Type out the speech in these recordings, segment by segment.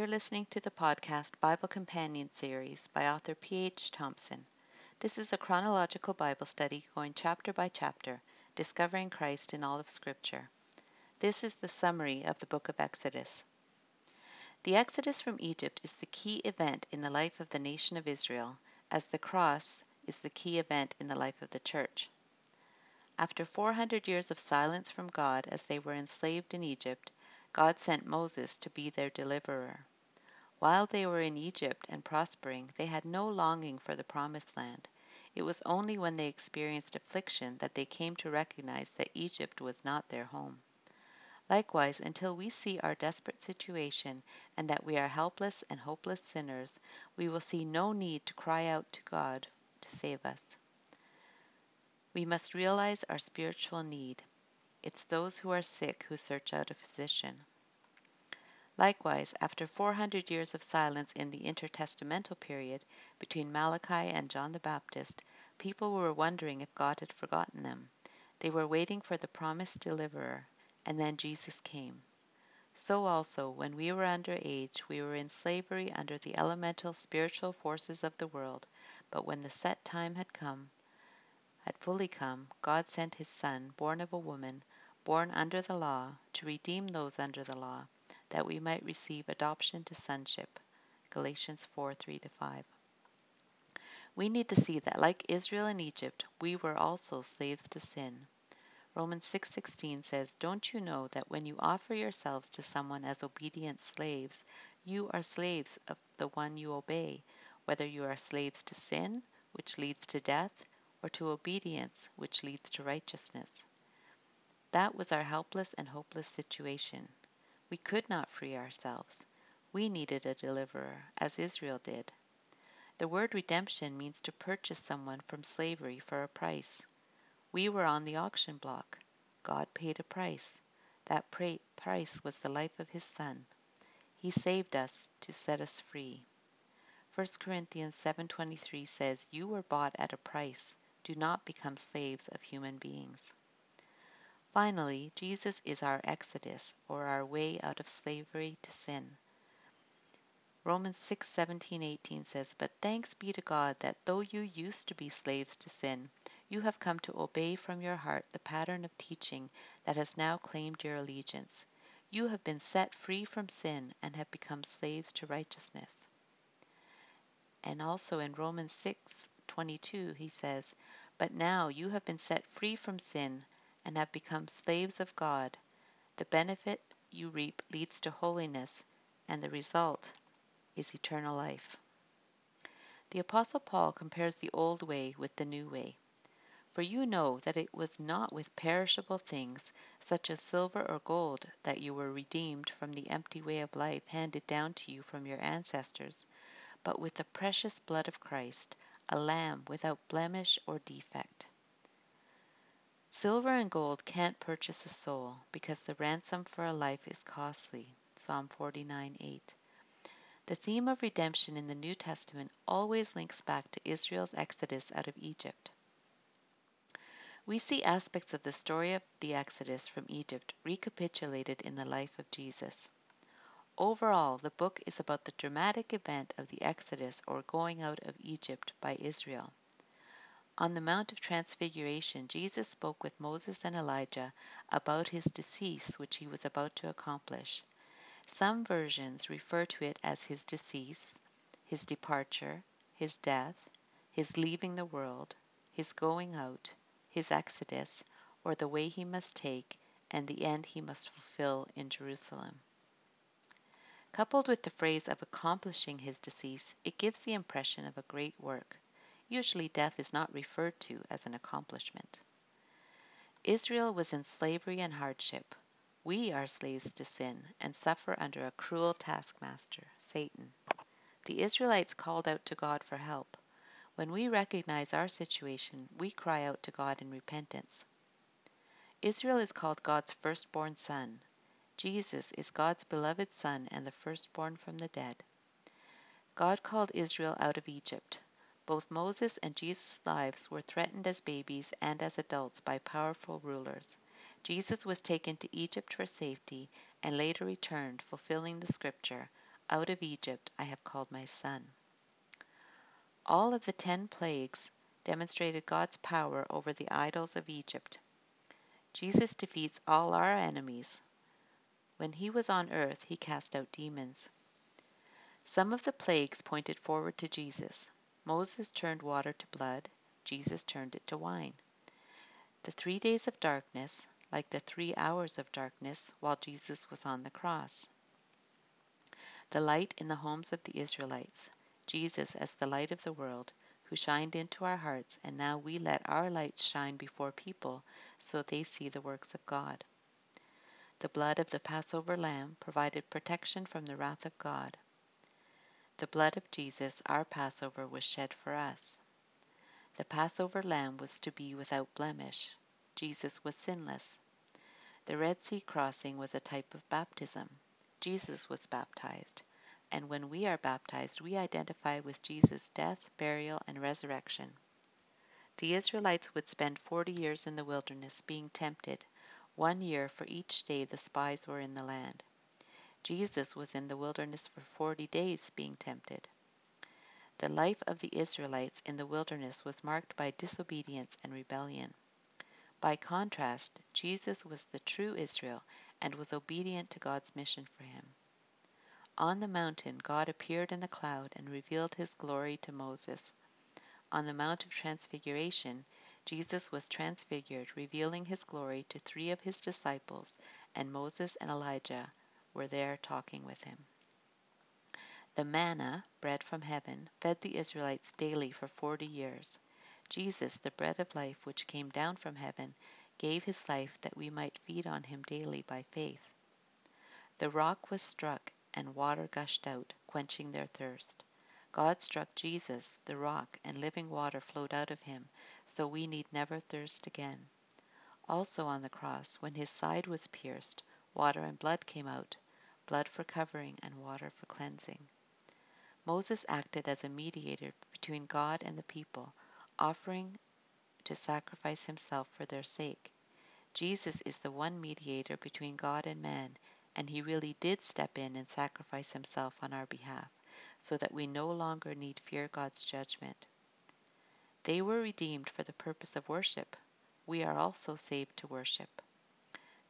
You're listening to the podcast Bible Companion Series by author P.H. Thompson. This is a chronological Bible study going chapter by chapter, discovering Christ in all of Scripture. This is the summary of the book of Exodus. The Exodus from Egypt is the key event in the life of the nation of Israel, as the cross is the key event in the life of the church. After 400 years of silence from God as they were enslaved in Egypt, God sent Moses to be their deliverer. While they were in Egypt and prospering, they had no longing for the promised land. It was only when they experienced affliction that they came to recognize that Egypt was not their home. Likewise, until we see our desperate situation and that we are helpless and hopeless sinners, we will see no need to cry out to God to save us. We must realize our spiritual need. It's those who are sick who search out a physician. Likewise, after 400 years of silence in the intertestamental period between Malachi and John the Baptist, people were wondering if God had forgotten them. They were waiting for the promised deliverer, and then Jesus came. So also, when we were under age, we were in slavery under the elemental spiritual forces of the world, but when the set time had come, had fully come, God sent his Son, born of a woman, born under the law, to redeem those under the law that we might receive adoption to sonship. Galatians 4 3 5. We need to see that, like Israel in Egypt, we were also slaves to sin. Romans 6:16 says, "Don't you know that when you offer yourselves to someone as obedient slaves, you are slaves of the one you obey, whether you are slaves to sin, which leads to death, or to obedience, which leads to righteousness?" That was our helpless and hopeless situation. We could not free ourselves. We needed a deliverer, as Israel did. The word redemption means to purchase someone from slavery for a price. We were on the auction block. God paid a price. That price was the life of his Son. He saved us to set us free. 1 Corinthians 7:23 says, "You were bought at a price. Do not become slaves of human beings." Finally, Jesus is our exodus, or our way out of slavery to sin. Romans 6 17 18 says, But thanks be to God that though you used to be slaves to sin, you have come to obey from your heart the pattern of teaching that has now claimed your allegiance. You have been set free from sin and have become slaves to righteousness. And also in Romans 6 22, he says, But now you have been set free from sin and have become slaves of God, the benefit you reap leads to holiness, and the result is eternal life. The Apostle Paul compares the old way with the new way. For you know that it was not with perishable things, such as silver or gold, that you were redeemed from the empty way of life handed down to you from your ancestors, but with the precious blood of Christ, a lamb without blemish or defect. Silver and gold can't purchase a soul, because the ransom for a life is costly. Psalm 49 8. The theme of redemption in the New Testament always links back to Israel's exodus out of Egypt. We see aspects of the story of the Exodus from Egypt recapitulated in the life of Jesus. Overall, the book is about the dramatic event of the Exodus or going out of Egypt by Israel. On the Mount of Transfiguration, Jesus spoke with Moses and Elijah about his decease which he was about to accomplish. Some versions refer to it as his decease, his departure, his death, his leaving the world, his going out, his exodus, or the way he must take, and the end he must fulfill in Jerusalem. Coupled with the phrase of accomplishing his decease, it gives the impression of a great work. Usually death is not referred to as an accomplishment. Israel was in slavery and hardship. We are slaves to sin and suffer under a cruel taskmaster, Satan. The Israelites called out to God for help. When we recognize our situation, we cry out to God in repentance. Israel is called God's firstborn son. Jesus is God's beloved Son and the firstborn from the dead. God called Israel out of Egypt. Both Moses and Jesus' lives were threatened as babies and as adults by powerful rulers. Jesus was taken to Egypt for safety and later returned, fulfilling the scripture Out of Egypt I have called my son. All of the ten plagues demonstrated God's power over the idols of Egypt. Jesus defeats all our enemies. When he was on earth, he cast out demons. Some of the plagues pointed forward to Jesus. Moses turned water to blood, Jesus turned it to wine. The three days of darkness, like the three hours of darkness while Jesus was on the cross. The light in the homes of the Israelites, Jesus as the light of the world, who shined into our hearts, and now we let our lights shine before people so they see the works of God. The blood of the Passover lamb provided protection from the wrath of God. The blood of Jesus, our Passover, was shed for us. The Passover lamb was to be without blemish. Jesus was sinless. The Red Sea crossing was a type of baptism. Jesus was baptized. And when we are baptized, we identify with Jesus' death, burial, and resurrection. The Israelites would spend 40 years in the wilderness being tempted, one year for each day the spies were in the land. Jesus was in the wilderness for 40 days being tempted. The life of the Israelites in the wilderness was marked by disobedience and rebellion. By contrast, Jesus was the true Israel and was obedient to God's mission for him. On the mountain, God appeared in a cloud and revealed his glory to Moses. On the Mount of Transfiguration, Jesus was transfigured, revealing his glory to three of his disciples, and Moses and Elijah were there talking with him. The manna, bread from heaven, fed the Israelites daily for forty years. Jesus, the bread of life which came down from heaven, gave his life that we might feed on him daily by faith. The rock was struck, and water gushed out, quenching their thirst. God struck Jesus, the rock, and living water flowed out of him, so we need never thirst again. Also on the cross, when his side was pierced, water and blood came out, blood for covering and water for cleansing. Moses acted as a mediator between God and the people, offering to sacrifice himself for their sake. Jesus is the one mediator between God and man, and he really did step in and sacrifice himself on our behalf, so that we no longer need fear God's judgment. They were redeemed for the purpose of worship. We are also saved to worship.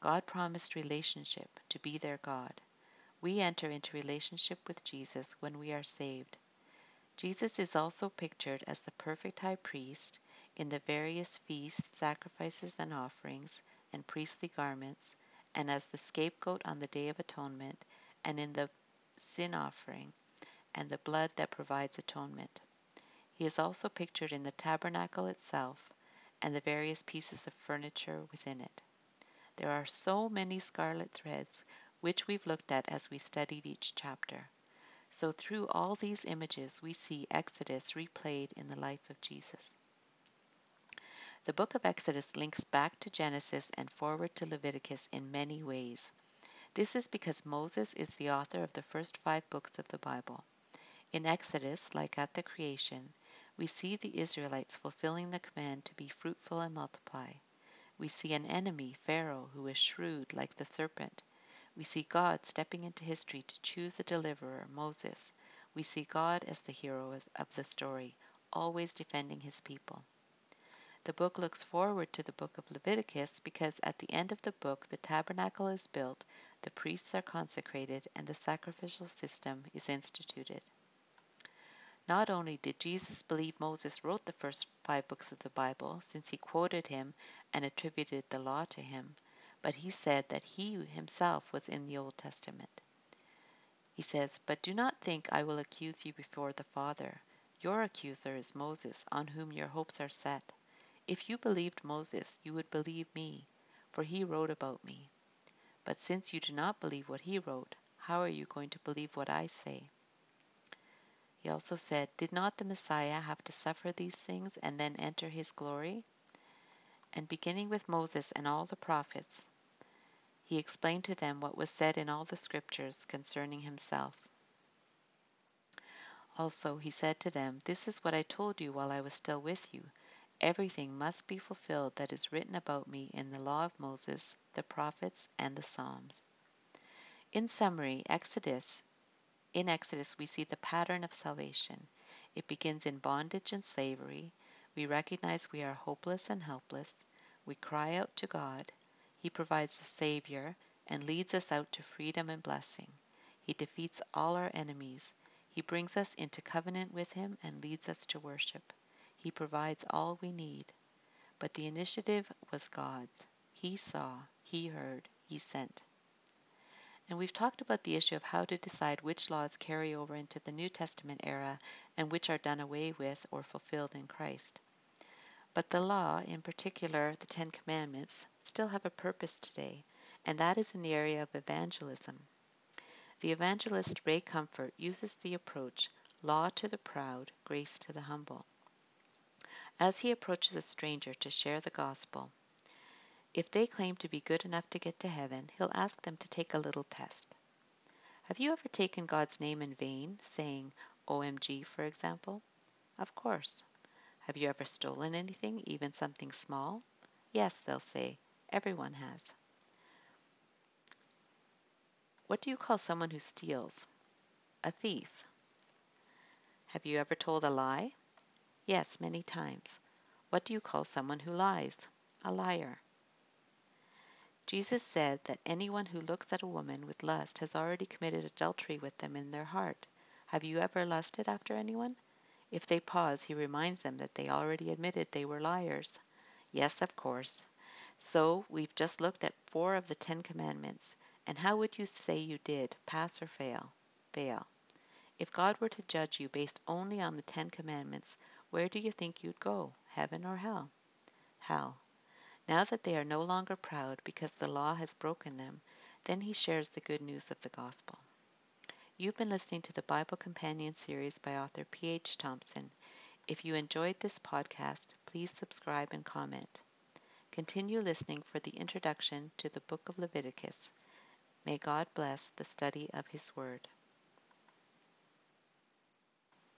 God promised relationship to be their God. We enter into relationship with Jesus when we are saved. Jesus is also pictured as the perfect high priest in the various feasts, sacrifices, and offerings, and priestly garments, and as the scapegoat on the Day of Atonement, and in the sin offering, and the blood that provides atonement. He is also pictured in the tabernacle itself and the various pieces of furniture within it. There are so many scarlet threads which we've looked at as we studied each chapter. So through all these images, we see Exodus replayed in the life of Jesus. The book of Exodus links back to Genesis and forward to Leviticus in many ways. This is because Moses is the author of the first five books of the Bible. In Exodus, like at the creation, we see the Israelites fulfilling the command to be fruitful and multiply. We see an enemy, Pharaoh, who is shrewd like the serpent we see God stepping into history to choose a deliverer, Moses. We see God as the hero of the story, always defending his people. The book looks forward to the book of Leviticus because at the end of the book the tabernacle is built, the priests are consecrated, and the sacrificial system is instituted. Not only did Jesus believe Moses wrote the first five books of the Bible, since he quoted him and attributed the law to him, but he said that he himself was in the Old Testament. He says, But do not think I will accuse you before the Father. Your accuser is Moses, on whom your hopes are set. If you believed Moses, you would believe me, for he wrote about me. But since you do not believe what he wrote, how are you going to believe what I say? He also said, Did not the Messiah have to suffer these things and then enter his glory? and beginning with Moses and all the prophets, he explained to them what was said in all the scriptures concerning himself. Also, he said to them, This is what I told you while I was still with you. Everything must be fulfilled that is written about me in the law of Moses, the prophets, and the Psalms. In summary, Exodus In Exodus, we see the pattern of salvation. It begins in bondage and slavery. We recognize we are hopeless and helpless. We cry out to God. He provides a Savior and leads us out to freedom and blessing. He defeats all our enemies. He brings us into covenant with Him and leads us to worship. He provides all we need. But the initiative was God's. He saw, He heard, He sent. And we've talked about the issue of how to decide which laws carry over into the New Testament era and which are done away with or fulfilled in Christ. But the law, in particular the Ten Commandments, still have a purpose today, and that is in the area of evangelism. The evangelist Ray Comfort uses the approach law to the proud, grace to the humble. As he approaches a stranger to share the gospel, if they claim to be good enough to get to heaven, he'll ask them to take a little test. Have you ever taken God's name in vain, saying OMG, for example? Of course. Have you ever stolen anything, even something small? Yes, they'll say. Everyone has. What do you call someone who steals? A thief. Have you ever told a lie? Yes, many times. What do you call someone who lies? A liar. Jesus said that anyone who looks at a woman with lust has already committed adultery with them in their heart. Have you ever lusted after anyone? If they pause, he reminds them that they already admitted they were liars. Yes, of course. So we've just looked at four of the Ten Commandments. And how would you say you did, pass or fail? Fail. If God were to judge you based only on the Ten Commandments, where do you think you'd go, heaven or hell? Hell. Now that they are no longer proud because the law has broken them, then he shares the good news of the gospel. You've been listening to the Bible Companion series by author P.H. Thompson. If you enjoyed this podcast, please subscribe and comment. Continue listening for the introduction to the book of Leviticus. May God bless the study of His Word.